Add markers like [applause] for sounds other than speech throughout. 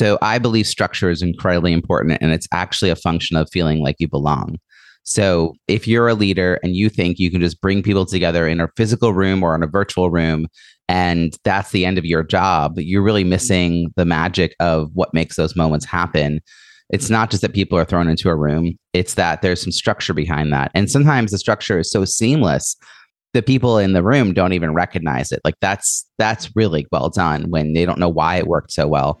So I believe structure is incredibly important and it's actually a function of feeling like you belong. So if you're a leader and you think you can just bring people together in a physical room or in a virtual room and that's the end of your job, you're really mm-hmm. missing the magic of what makes those moments happen. It's not just that people are thrown into a room, it's that there's some structure behind that. And sometimes the structure is so seamless the people in the room don't even recognize it. Like that's that's really well done when they don't know why it worked so well.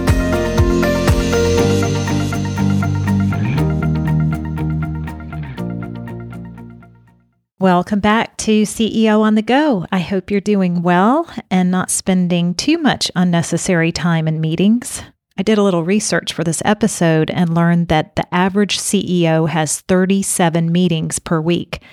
Welcome back to CEO on the Go. I hope you're doing well and not spending too much unnecessary time in meetings. I did a little research for this episode and learned that the average CEO has 37 meetings per week.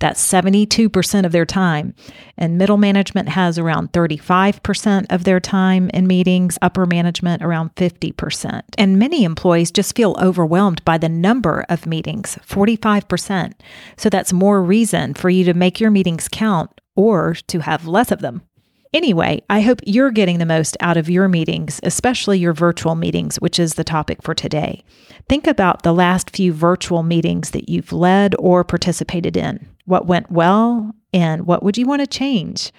That's 72% of their time. And middle management has around 35% of their time in meetings, upper management around 50%. And many employees just feel overwhelmed by the number of meetings, 45%. So that's more reason for you to make your meetings count or to have less of them. Anyway, I hope you're getting the most out of your meetings, especially your virtual meetings, which is the topic for today. Think about the last few virtual meetings that you've led or participated in. What went well and what would you want to change?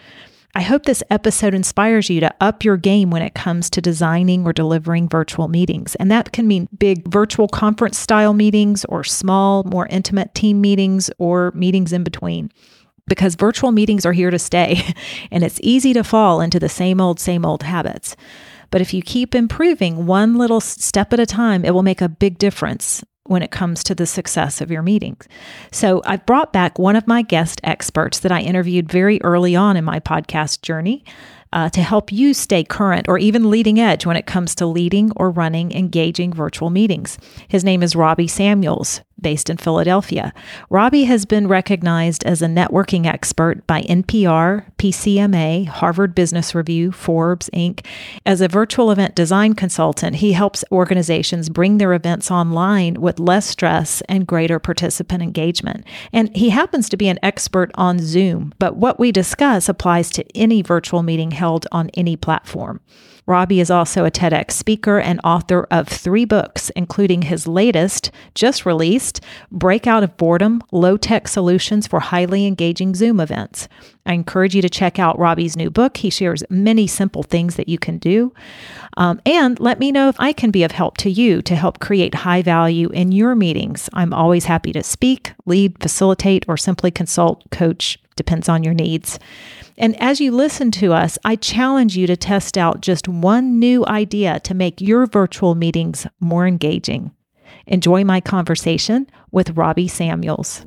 I hope this episode inspires you to up your game when it comes to designing or delivering virtual meetings. And that can mean big virtual conference style meetings or small, more intimate team meetings or meetings in between because virtual meetings are here to stay [laughs] and it's easy to fall into the same old, same old habits. But if you keep improving one little step at a time, it will make a big difference when it comes to the success of your meetings. So I've brought back one of my guest experts that I interviewed very early on in my podcast journey uh, to help you stay current or even leading edge when it comes to leading or running engaging virtual meetings. His name is Robbie Samuels based in Philadelphia. Robbie has been recognized as a networking expert by NPR, PCMA, Harvard Business Review, Forbes, Inc. As a virtual event design consultant, he helps organizations bring their events online with less stress and greater participant engagement. And he happens to be an expert on Zoom, but what we discuss applies to any virtual meeting held on any platform. Robbie is also a TEDx speaker and author of three books, including his latest, just released, Break Out of Boredom Low Tech Solutions for Highly Engaging Zoom Events. I encourage you to check out Robbie's new book. He shares many simple things that you can do. Um, and let me know if I can be of help to you to help create high value in your meetings. I'm always happy to speak, lead, facilitate, or simply consult, coach, depends on your needs. And as you listen to us, I challenge you to test out just one new idea to make your virtual meetings more engaging. Enjoy my conversation with Robbie Samuels.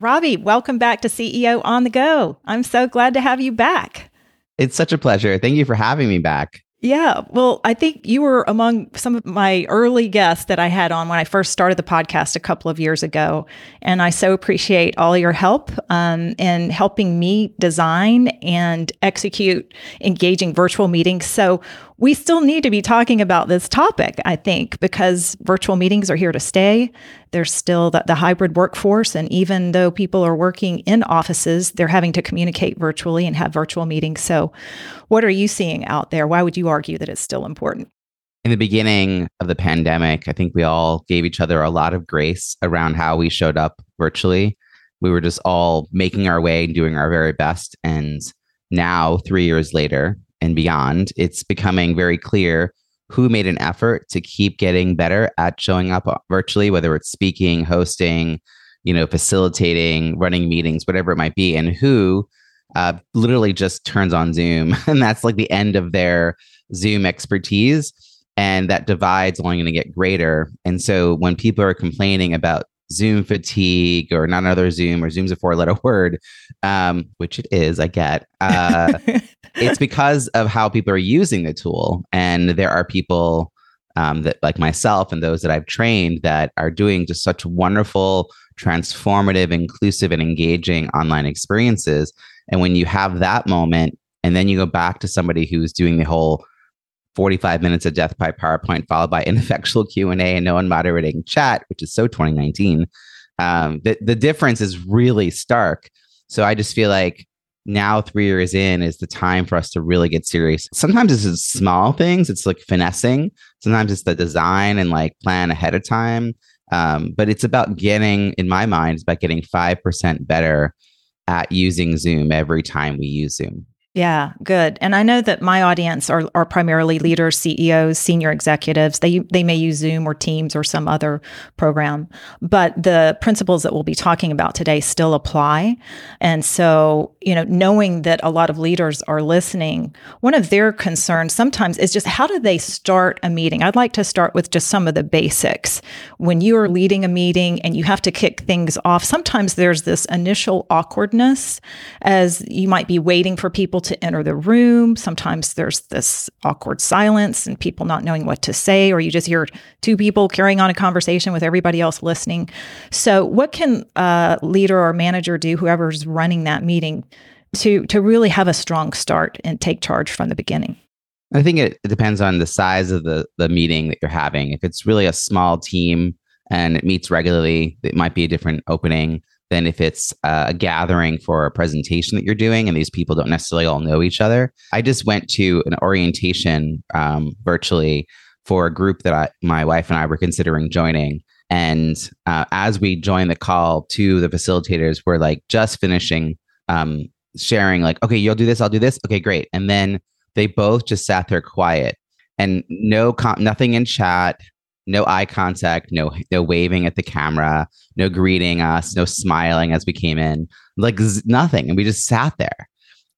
Robbie, welcome back to CEO on the Go. I'm so glad to have you back. It's such a pleasure. Thank you for having me back. Yeah. Well, I think you were among some of my early guests that I had on when I first started the podcast a couple of years ago. And I so appreciate all your help um, in helping me design and execute engaging virtual meetings. So, we still need to be talking about this topic, I think, because virtual meetings are here to stay. There's still the, the, hybrid workforce. And even though people are working in offices, they're having to communicate virtually and have virtual meetings. So, what are you seeing out there? Why would you argue that it's still important? In the beginning of the pandemic, I think we all gave each other a lot of grace around how we showed up virtually. We were just all making our way and doing our very best. And now, three years later, and beyond, it's becoming very clear who made an effort to keep getting better at showing up virtually, whether it's speaking, hosting, you know, facilitating, running meetings, whatever it might be, and who uh, literally just turns on Zoom, [laughs] and that's like the end of their Zoom expertise. And that divide's only going to get greater. And so when people are complaining about Zoom fatigue or not another Zoom or Zoom's a four letter [laughs] word, um, which it is, I get. Uh, [laughs] it's because of how people are using the tool. And there are people um, that, like myself and those that I've trained, that are doing just such wonderful, transformative, inclusive, and engaging online experiences. And when you have that moment, and then you go back to somebody who's doing the whole 45 minutes of death by PowerPoint, followed by ineffectual [laughs] Q&A and no one moderating chat, which is so 2019. Um, the, the difference is really stark. So I just feel like now three years in is the time for us to really get serious. Sometimes it's small things. It's like finessing. Sometimes it's the design and like plan ahead of time. Um, but it's about getting, in my mind, it's about getting 5% better at using Zoom every time we use Zoom. Yeah, good. And I know that my audience are, are primarily leaders, CEOs, senior executives. They they may use Zoom or Teams or some other program, but the principles that we'll be talking about today still apply. And so, you know, knowing that a lot of leaders are listening, one of their concerns sometimes is just how do they start a meeting? I'd like to start with just some of the basics. When you are leading a meeting and you have to kick things off, sometimes there's this initial awkwardness as you might be waiting for people to enter the room. Sometimes there's this awkward silence and people not knowing what to say, or you just hear two people carrying on a conversation with everybody else listening. So, what can a leader or manager do, whoever's running that meeting, to to really have a strong start and take charge from the beginning? I think it, it depends on the size of the the meeting that you're having. If it's really a small team and it meets regularly, it might be a different opening than if it's a gathering for a presentation that you're doing and these people don't necessarily all know each other. I just went to an orientation um, virtually for a group that I, my wife and I were considering joining. And uh, as we joined the call, two of the facilitators were like just finishing um, sharing, like, okay, you'll do this, I'll do this. Okay, great. And then they both just sat there quiet and no, com- nothing in chat, no eye contact, no no waving at the camera, no greeting us, no smiling as we came in, like z- nothing, and we just sat there.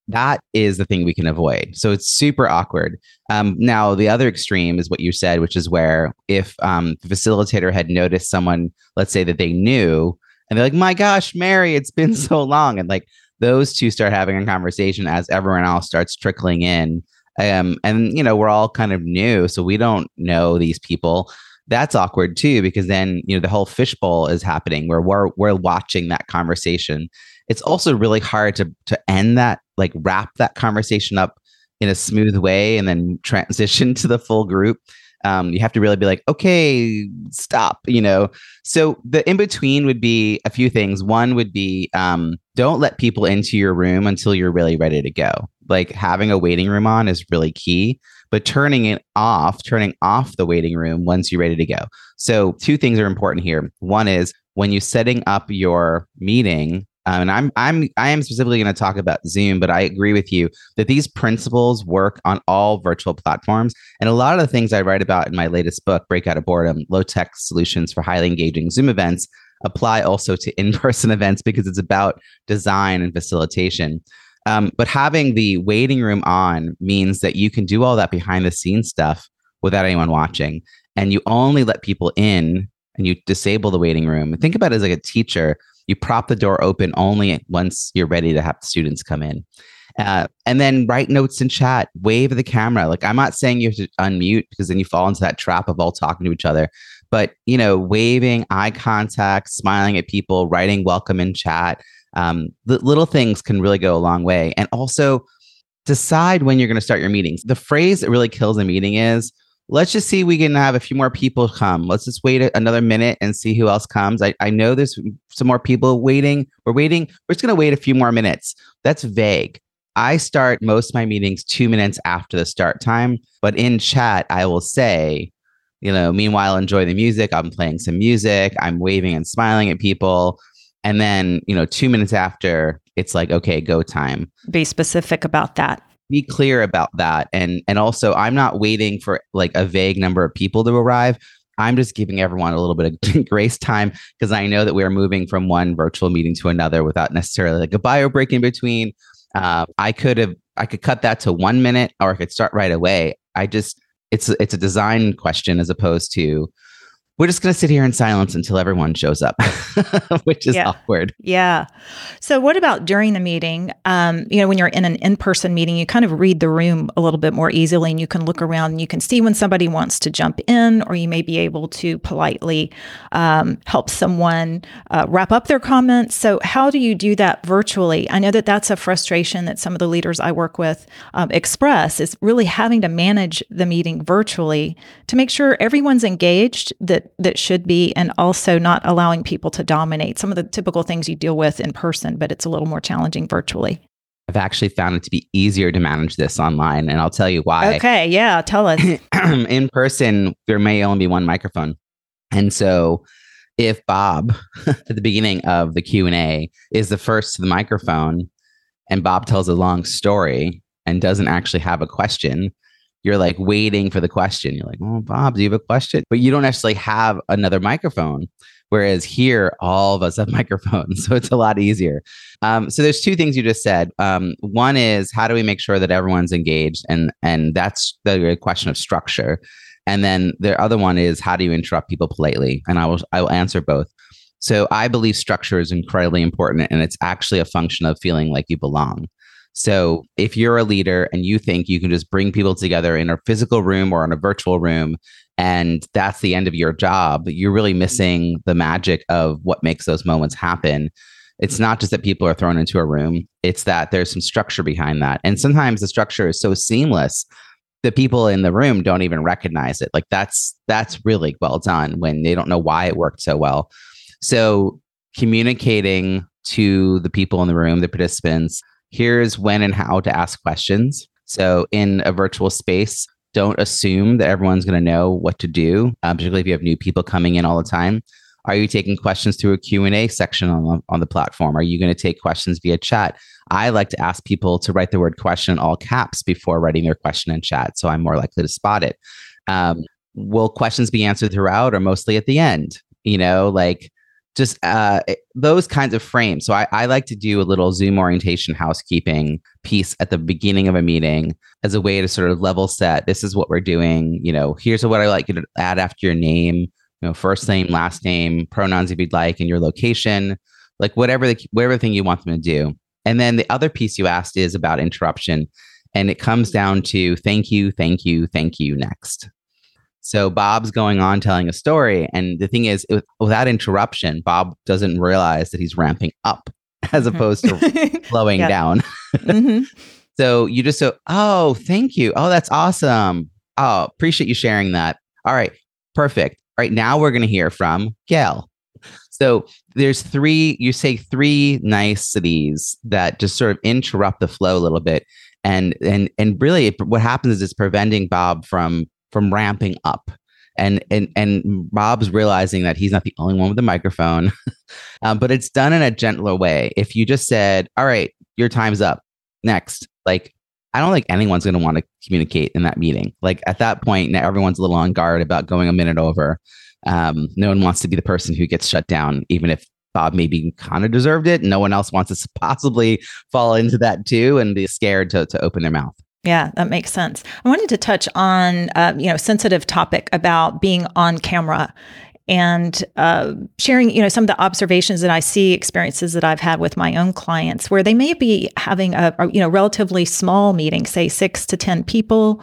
That is the thing we can avoid. So it's super awkward. Um, now the other extreme is what you said, which is where if um, the facilitator had noticed someone, let's say that they knew, and they're like, "My gosh, Mary, it's been [laughs] so long," and like those two start having a conversation as everyone else starts trickling in. Um, and you know we're all kind of new, so we don't know these people that's awkward too because then you know the whole fishbowl is happening where we're we're watching that conversation. It's also really hard to to end that like wrap that conversation up in a smooth way and then transition [laughs] to the full group. Um, you have to really be like okay stop you know? So the in between would be a few things. One would be um, don't let people into your room until you're really ready to go. Like having a waiting room on is really key but turning it off, turning off the waiting room once you're ready to go. So, two things are important here. One is when you're setting up your meeting, um, and I'm I'm I am specifically going to talk about Zoom, but I agree with you that these principles work on all virtual platforms. And a lot of the things I write about in my latest book, Break Out of Boredom: Low Tech Solutions for Highly Engaging Zoom Events, apply also to [laughs] in-person events because it's about design and facilitation. Um, but having the waiting room on means that you can do all that behind the scenes stuff without anyone watching. And you only let people in and you disable the waiting room. Think about it as like a teacher. You prop the door open only once you're ready to have the students come in. Uh, and then write notes in chat, wave the camera. Like I'm not saying you have to unmute because then you fall into that trap of all talking to each other. But you know, waving, eye contact, smiling at people, writing welcome in chat, um, the little things can really go a long way. And also decide when you're going to start your meetings. The phrase that really kills a meeting is let's just see we can have a few more people come. Let's just wait another minute and see who else comes. I, I know there's some more people waiting. We're waiting. We're just going to wait a few more minutes. That's vague. I start most of my meetings two minutes after the start time, but in chat, I will say, you know, meanwhile, enjoy the music. I'm playing some music. I'm waving and smiling at people. And then, you know, two minutes after, it's like, okay, go time. Be specific about that. Be clear about that. And and also I'm not waiting for like a vague number of people to arrive. I'm just giving everyone a little bit of [laughs] grace time because I know that we are moving from one virtual meeting to another without necessarily like a bio break in between. Uh, I could have I could cut that to one minute or I could start right away. I just it's it's a design question as opposed to we're just going to sit here in silence until everyone shows up, [laughs] which is Yeah. awkward. Yeah. So, what about during the meeting? Um, you know, when you're in an in person meeting, you kind of read the room a little bit more easily and you can look around and you can see when somebody wants to jump in, or you may be able to politely um, help someone uh, wrap up their comments. So, how do you do that virtually? I know that that's a frustration that some of the leaders I work with um, express is really having to manage the meeting virtually to make sure everyone's engaged that that should be and also not allowing people to dominate. Some of the typical things you deal with in person but it's a little more challenging virtually. I've actually found it to be easier to manage this online, and I'll tell you why. okay yeah tell us. [clears throat] In person, there may only be one microphone, and so if Bob [laughs] at the beginning of the Q and A is the first to the microphone, and Bob tells a long story and doesn't actually have a question, you're like waiting for the question. You're like, "Oh, Bob, do you have a question?" But you don't actually have another microphone. Whereas here, all of us have [laughs] microphones, so it's a lot easier. Um, so there's two things you just said. Um, one is how do we make sure that everyone's engaged, and and that's the question of structure. And then the other one is how do you interrupt people politely? And I will I will answer both. So I believe structure is incredibly important, and it's actually a function of feeling like you belong. So if you're a leader and you think you can just bring people together in a physical room or in a virtual room and that's the end of your job, you're really mm-hmm. missing the magic of what makes those moments happen. It's not just that people are thrown into a room, it's that there's some structure behind that. And sometimes the structure is so seamless the people in the room don't even recognize it. Like that's that's really well done when they don't know why it worked so well. So communicating to the people in the room, the participants, here's when and how to ask questions. So in a virtual space, don't assume that everyone's going to know what to do, uh, particularly if you have new people coming in all the time. Are you taking questions through a Q&A section on on the platform? Are you going to take questions via chat? I like to ask people to write the word question in all caps before writing their question in chat, so I'm more likely to spot it. Um, will questions be answered throughout or mostly at the end? You know, like just uh, those kinds of frames. So I, I like to do a little Zoom orientation housekeeping piece at the beginning of a meeting as a way to sort of level set. This is what we're doing. You know, here's what I like you to add after your name. You know, first name, last name, pronouns if you'd like, and your location, like whatever the whatever thing you want them to do. And then the other piece you asked is about interruption, and it comes down to thank you, thank you, thank you. Next. So Bob's going on telling a story. And the thing is, without interruption, Bob doesn't realize that he's ramping up [laughs] as opposed to [laughs] slowing down. Mhm. [laughs] So you just so, oh, thank you. Oh, that's awesome. Oh, appreciate you sharing that. All right, perfect. All right, now we're going to hear from Gail. So there's three, you say three niceties that just sort of interrupt the flow a little bit. And and and really it- what happens is it's preventing Bob from from ramping up. And and and Bob's realizing that he's not the only one with a microphone. [laughs] um, but it's done in a gentler way. If you just said, All right, your time's up. Next. Like I don't think anyone's going to want to communicate in that meeting. Like at that point, now everyone's a little on guard about going a minute over. Um, no one wants to be the person who gets shut down, even if Bob maybe kind of deserved it. No one else wants to possibly fall into that too and be scared to, to open their mouth. Yeah, that makes sense. I wanted to touch on, uh, you know, sensitive topic about being on camera and uh, sharing, you know, some of the observations that I see, experiences that I've had with my own clients, where they may be having a, a you know relatively small meeting, say six to ten people,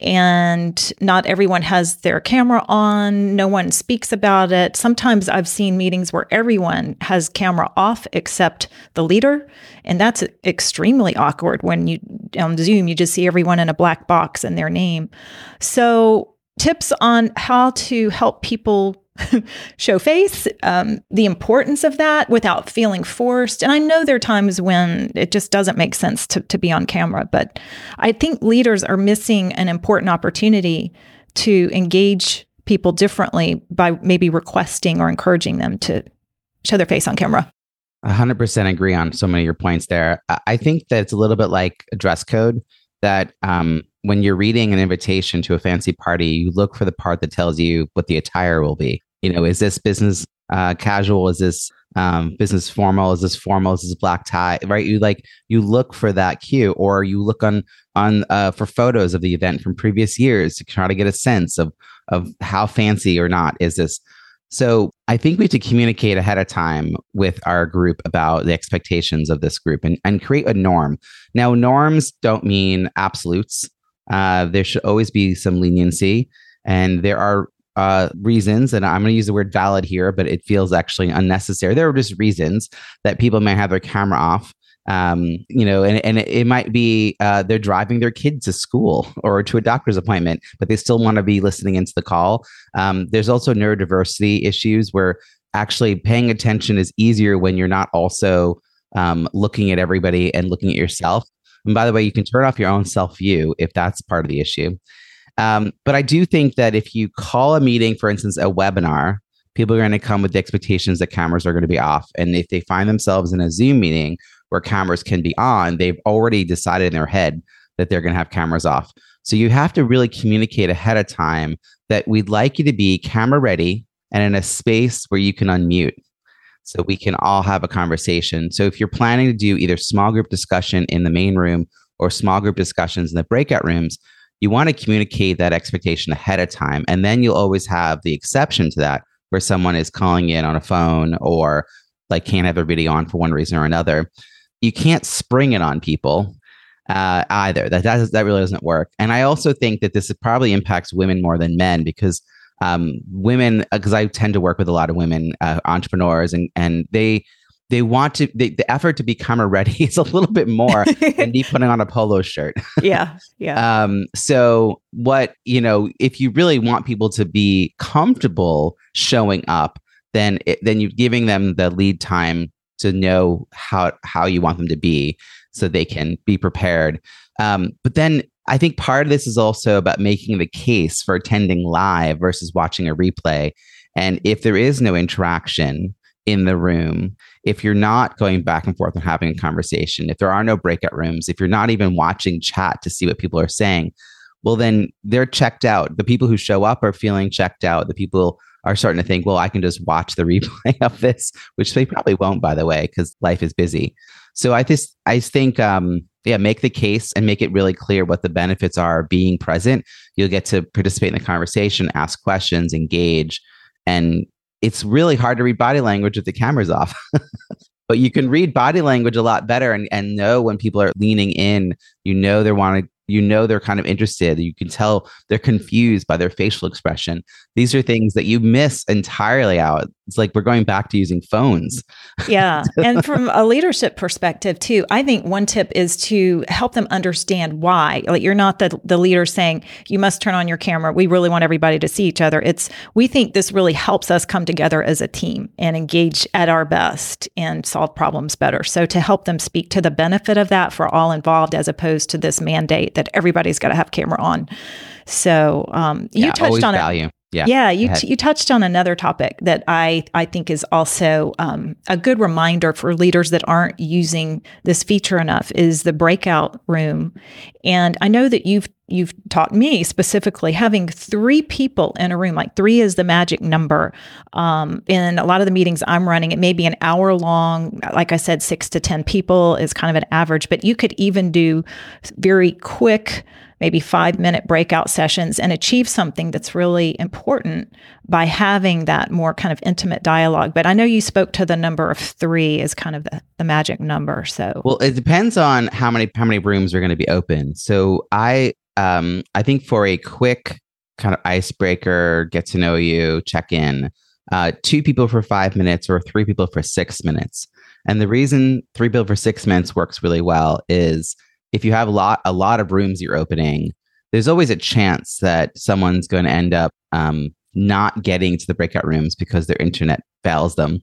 and not everyone has their camera on. No one speaks about it. Sometimes I've seen meetings where everyone has camera off except the leader, and that's extremely awkward when you on Zoom you just see everyone in a black box and their name. So tips on how to help people [laughs] show face, um, the importance of that without feeling forced. And I know there are times when it just doesn't make sense to, to be on camera, but I think leaders are missing an important opportunity to engage people differently by maybe requesting or encouraging them to show their face on camera. Hundred percent agree on so many of your points there. I- I think that it's a little bit like a dress code that um, when you're reading an invitation to a fancy party, you look for the part that tells you what the attire will be. You know, is this business uh, casual? Is this um, business formal? Is this formal? Is this black tie? Right? You like you look for that cue or you look on on uh, for photos of the event from previous years to try to get a sense of of how fancy or not is this. So i think we have to communicate ahead of time with our group about the expectations of this group and, and create a norm. Now norms don't mean absolutes. Uh, there should always be some leniency and there are uh, reasons, and I'm going to use the word valid here, but it feels actually unnecessary. There are just reasons that people may have their camera off. Um, you know, and, and it, might be uh, they're driving their kids to school [laughs] or to a doctor's appointment, but they still want to be listening into the call. Um, there's also neurodiversity issues where actually paying attention is easier when you're not also um, looking at everybody and looking at yourself. And by the way, you can turn off your own self view if that's part of the issue. Um, but I do think that if you call a meeting, for instance, a webinar, people are going to come with the expectations that cameras are going to be off. And if they find themselves in a Zoom meeting where cameras can be on, they've already decided in their head that they're going to have cameras off. So you have to really communicate ahead of time that we'd like you to be camera ready and in a space where you can unmute so we can all have a conversation. So if you're planning to do either small group discussion in the main room or small group discussions in the breakout rooms, you want to communicate that expectation ahead of time. And then you'll always have the exception to that where someone is calling in on a phone or like can't have video on for one reason or another. You can't spring it on people uh, either. That, that that really doesn't work. And I also think that this probably impacts women more than men because um, women, because I tend to work with a lot of women uh, entrepreneurs, and and they they want to they, the effort to be camera ready [laughs] is a little bit more than me putting on a polo shirt. [laughs] Yeah yeah. Um so what you know if you really want people to be comfortable showing up then it, then you're giving them the lead time to know how how you want them to be so they can be prepared. Um but then I think part of this is also about making the case for attending live versus watching a replay. And if there is no interaction, in the room, if you're not going back and forth and having a conversation, if there are no breakout rooms, if you're not even watching chat to see what people are saying, well, then they're checked out. The people who show up are feeling checked out. The people are starting to think, well, I can just watch the [laughs] replay of this, which they probably won't, by the way, because life is busy. So I just, I think, um, yeah, make the case and make it really clear what the benefits are of being present. You'll get to participate in the conversation, ask questions, engage, and it's really hard to read body language if the camera's off. [laughs] but you can read body language a lot better and, and know when people are leaning in, you know they're wanting you know they're kind of interested. You can tell they're confused by their facial expression. These are things that you miss entirely out. It's like we're going back to using phones. yeah. [laughs] And from a leadership perspective, too, I think one tip is to help them understand why. Like you're not the, the leader saying, you must turn on your camera. We really want everybody to see each other. It's, we think this really helps us come together as a team and engage at our best and solve problems better. So to help them speak to the benefit of that for all involved, as opposed to this mandate that everybody's got to have camera on. So um, you yeah, touched on value. it. Yeah, yeah. You t- you touched on another topic that I I think is also um, a good reminder for leaders that aren't using this feature enough is the breakout room, and I know that you've you've taught me specifically having three people in a room like three is the magic number um, in a lot of the meetings i'm running it may be an hour long like i said six to ten people is kind of an average but you could even do very quick maybe five minute breakout sessions and achieve something that's really important by having that more kind of intimate dialogue. But I know you spoke to the number of three as kind of the, the magic number. So well, it depends on how many how many rooms are going to be open. So I um I think for a quick kind of icebreaker, get to know you, check in, uh, two people for five minutes or three people for six minutes. And the reason three people for six minutes works really well is if you have a lot a lot of rooms you're opening, there's always a chance that someone's going to end up um, not getting to the breakout rooms because their internet fails them.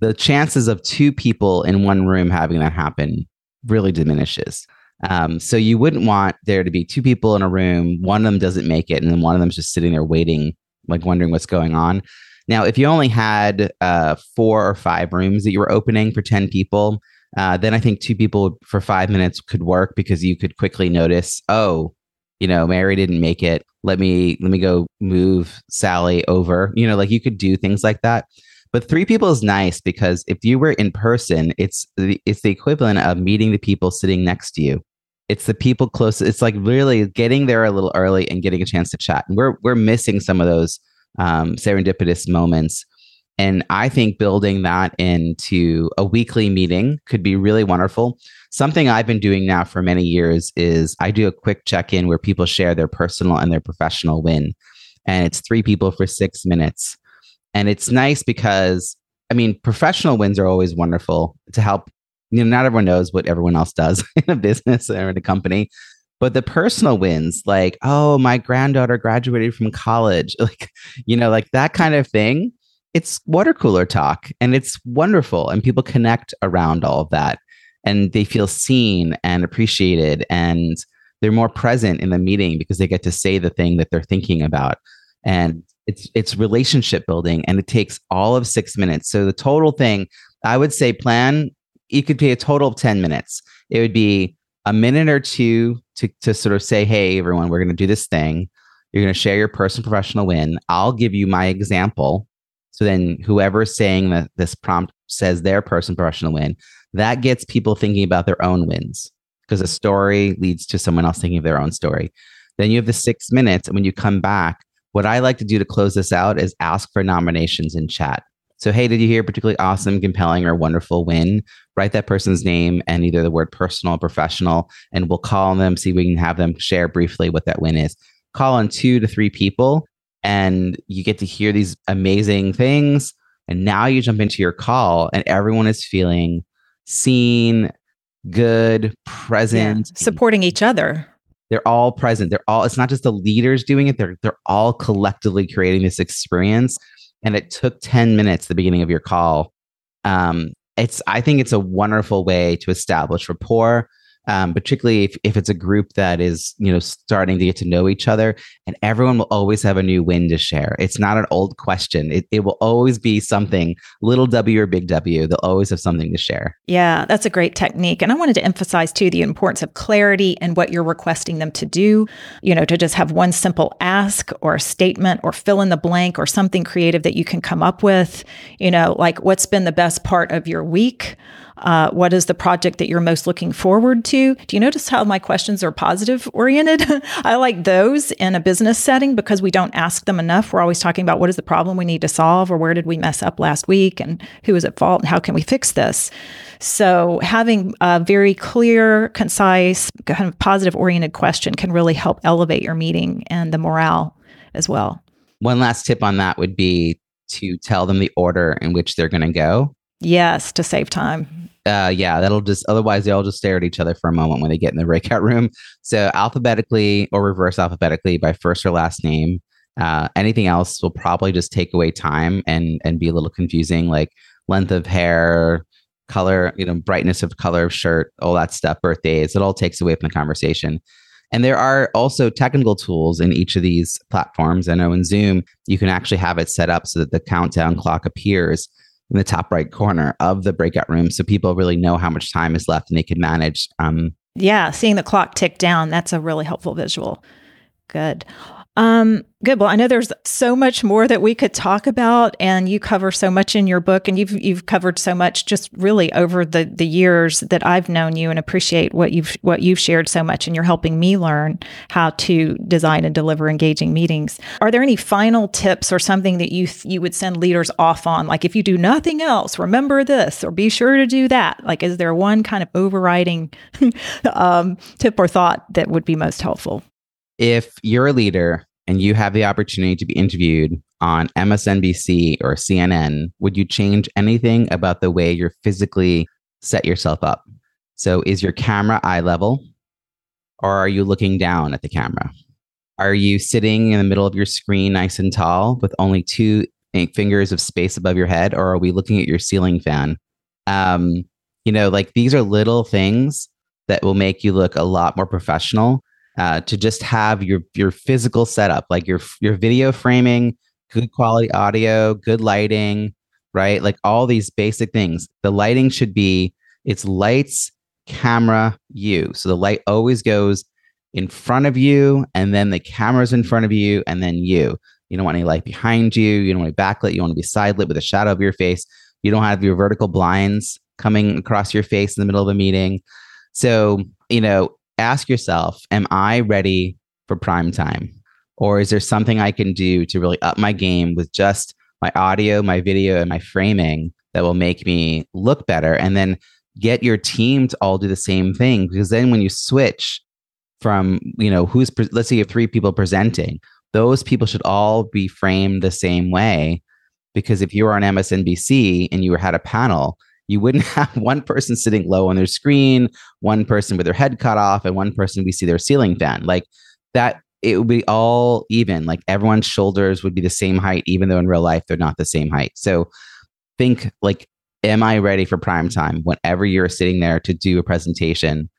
The chances of two people in one room having that happen really diminishes. Um, so you wouldn't want there to be two people in a room, one of them doesn't make it, and then one of them's just sitting there waiting, like wondering what's going on. Now, if you only had uh, four or five rooms that you were opening for 10 people, uh, then I think two people for five minutes could work because you could quickly notice, oh, you know, Mary didn't make it. Let me let me go move Sally over. You know, like you could do things like that. But three people is nice because if you were in person, it's the, it's the equivalent of meeting the people sitting next to you. It's the people close. It's like really getting there a little early and getting a chance to chat. And we're we're missing some of those um, serendipitous moments. And I think building that into a weekly meeting could be really wonderful. Something I've been doing now for many years is I do a quick check in where people share their personal and their professional win. And it's three people for six minutes. And it's nice because, I mean, professional wins are always wonderful to help. You know, not everyone knows what everyone else does [laughs] in a business or in a company. But the personal wins, like, oh, my granddaughter graduated from college, [laughs] like, you know, like that kind of thing it's water cooler talk and it's wonderful and people connect around all of that and they feel seen and appreciated and they're more present in the meeting because they get to say the thing that they're thinking about and it's it's relationship building and it takes all of 6 minutes so the total thing i would say plan it could be a total of 10 minutes it would be a minute or two to to sort of say hey everyone we're going to do this thing you're going to share your personal professional win i'll give you my example so then whoever's saying that this prompt says their person professional win, that gets people thinking about their own wins because a story leads to someone else thinking of their own story. Then you have the six minutes. And when you come back, what I like to do to close this out is ask for nominations in chat. So, hey, did you hear a particularly awesome, compelling, or wonderful win? Write that person's name and either the word personal or professional, and we'll call on them, see if we can have them share briefly what that win is. Call on two to three people and you get to hear these amazing things. And now you jump into your call, and everyone is feeling seen, good, present, yeah. supporting each other. They're all present. They're all. It's not just the leaders doing it. They're they're all collectively creating this experience. And it took ten minutes the beginning of your call. Um, it's. I think it's a wonderful way to establish rapport um, particularly if, if it's a group that is you know starting to get to know each other and everyone will always have a new win to share. It's not an old question. It, it will always be something little w or big w they'll always have something to share. Yeah that's a great technique and i wanted to emphasize too the importance of clarity and what you're requesting them to do. You know to just have one simple ask or a statement or fill in the blank or something creative that you can come up with. You know like what's been the best part of your week? Uh, what is the project that you're most looking forward to? Do you notice how my questions are positive oriented? [laughs] I like those in a business setting because we don't ask them enough. We're always talking about what is the problem we need to solve or where did we mess up last week and who is at fault and how can we fix this? So, having a very clear, concise, kind of positive oriented question can really help elevate your meeting and the morale as well. One last tip on that would be to tell them the order in which they're going to go. Yes, to save time uh, yeah, that'll just otherwise they all just stare at each other for a moment when they get in the [laughs] breakout room. So alphabetically or reverse alphabetically by first or last name. Uh, anything else will probably just take away time and and be a little confusing, like length of hair, color, you know, brightness of color of shirt, all that stuff, birthdays. It all takes away from the conversation. And there are also technical tools in each of these platforms. I know in Zoom, you can actually have it set up so that the countdown clock appears in the top right corner of the breakout room so people really know how much time is left and they can manage um, yeah seeing the clock tick down that's a really helpful visual. Good um, good. Well, I know there's so much more that we could talk about, and you cover so much in your book, and you've you've covered so much just really over the the years that I've known you, and appreciate what you've what you've shared so much, and you're helping me learn how to design and deliver engaging meetings. Are there any final tips or something that you you would send leaders off on? Like if you do nothing else, remember this, or be sure to do that. Like, is there one kind of overriding [laughs] um, tip or thought that would be most helpful? if you're a leader and you have the opportunity to be interviewed on MSNBC or CNN, would you change anything about the way you're physically set yourself up? So, is your camera eye level or are you looking down at the camera? Are you sitting in the middle of your screen nice and tall with only two fingers of space above your head or are we looking at your ceiling fan? Um, you know, like these are little things that will make you look a lot more professional uh, to just have your your physical setup, like your your video framing, good quality audio, good lighting, right? Like all these basic things. The lighting should be it's lights, camera, you. So the light always goes in front of you, and then the camera's in front of you, and then you. You don't want any light behind you. You don't want to backlit. You want to be side lit with a shadow of your face. You don't have your vertical blinds coming across your face in the middle of a meeting. So, you know, ask yourself, am I ready for prime time? Or is there something I can do to really up my game with just my audio, my video, and my framing that will make me look better? And then get your team to all do the same thing. Because then when you switch from, you know, who's, pre- let's say you have three people presenting, those people should all be framed the same way. Because if you were on MSNBC and you had a panel, you wouldn't [laughs] have one person sitting low on their screen, one person with their head cut off, and one person we see their ceiling fan. Like that, it would be all even. Like everyone's shoulders would be the same height, even though in real life they're not the same height. So think like, am I ready for prime time? Whenever you're sitting there to do a presentation,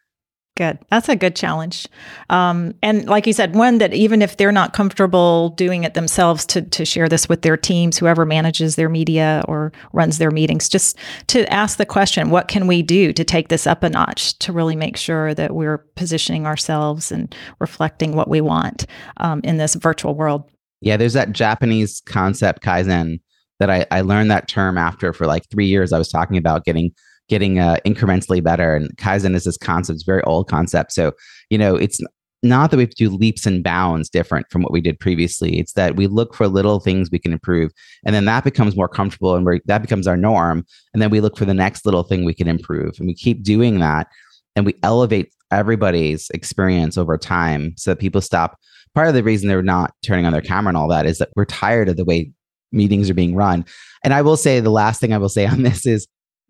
Good. That's a good challenge. Um, and like you said, one that even if they're not comfortable doing it themselves, to, to share this with their teams, whoever manages their media or runs their meetings, just to ask the question, what can we do to take this up a notch to really make sure that we're positioning ourselves and reflecting what we want um, in this virtual world? Yeah, there's that Japanese concept, Kaizen, that I, I learned that term after for like three years. I was talking about getting getting uh, incrementally better. And Kaizen is this concept, it's very old concept. So, you know, it's not that we have to do leaps and bounds different from what we did previously. It's that we look for little things we can improve. And then that becomes more comfortable and that becomes our norm. And then we look for the next little thing we can improve. And we keep doing that. And we elevate everybody's experience over time so that people stop. Part of the reason they're not turning on their camera and all that is that we're tired of the way meetings are being run. And I will say the last thing I will say on this is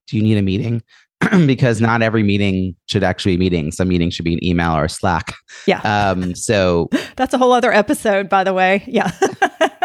do you need a meeting? [clears throat] because not every meeting should actually be a meeting. Some meetings should be an email or a Slack. Yeah. Um, so [laughs] that's a whole other episode, by the way. Yeah. [laughs]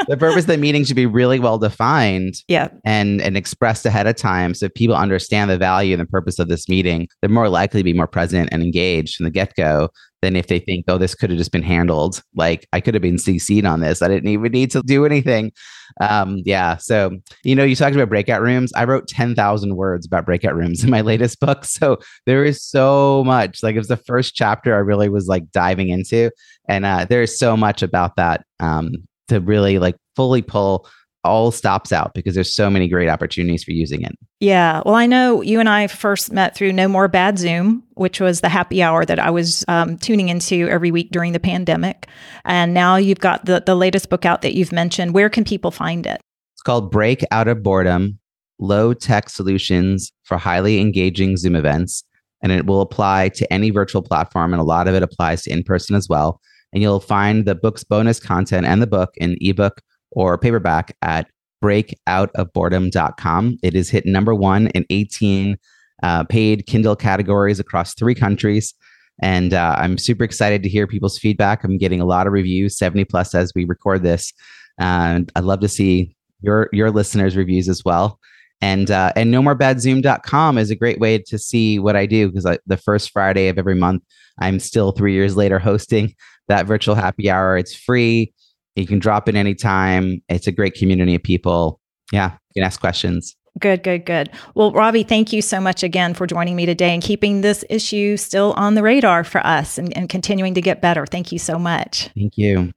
the purpose of the meeting should be really well defined. Yeah. And and expressed ahead of time. So if people understand the value and the purpose of this meeting, they're more likely to be more present and engaged from the get-go than if they think, oh, this could have just been handled. Like I could have been CC'd on this. I didn't even need to do anything. Um, yeah. So, you know, you talked about breakout rooms. I wrote 10,000 words about breakout rooms in my [laughs] latest book. So there is so much. Like it was the first chapter I really was like diving into. And uh, there is so much about that um, to really like fully pull all stops out because there's so many great opportunities for using it. Yeah. Well, I know you and I first met through No More Bad Zoom, which was the happy hour that I was um, tuning into every week during the pandemic. And now you've got the, the latest book out that you've mentioned. Where can people find it? It's called Break Out of Boredom Low Tech Solutions for Highly Engaging Zoom Events. And it will apply to any virtual platform. And a lot of it applies to in person as well. And you'll find the book's bonus content and the book in ebook or paperback at breakoutofboredom.com. It is hit number one in 18 uh, paid Kindle categories across three countries. And uh, I'm super excited to hear people's feedback. I'm getting a lot of reviews, 70 plus as we record this. And I'd love to see your your listeners' reviews as well. And uh, and no more bad zoom.com is a great way to see what I do because the first Friday of every month, I'm still three years later hosting that virtual happy hour. It's free. You can drop in anytime. It's a great community of people. Yeah, you can ask questions. Good, good, good. Well, Robbie, thank you so much again for joining me today and keeping this issue still on the radar for us and, and continuing to get better. Thank you so much. Thank you.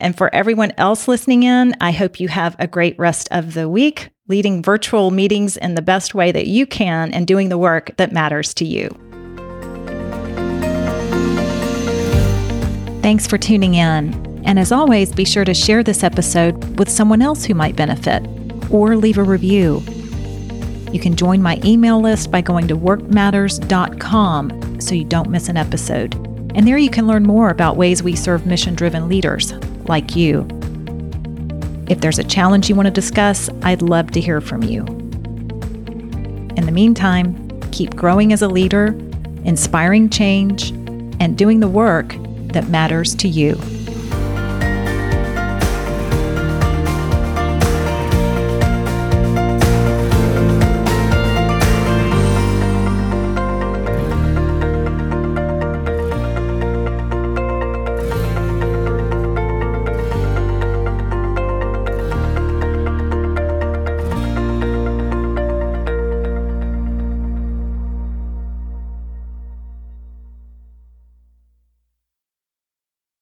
And for everyone else listening in, I hope you have a great rest of the week, leading virtual meetings in the best way that you can and doing the work that matters to you. Thanks for tuning in. And as always, be sure to share this episode with someone else who might benefit or leave a review. You can join my email list by going to workmatters.com so you don't miss an episode. And there you can learn more about ways we serve mission driven leaders like you. If there's a challenge you want to discuss, I'd love to hear from you. In the meantime, keep growing as a leader, inspiring change, and doing the work that matters to you.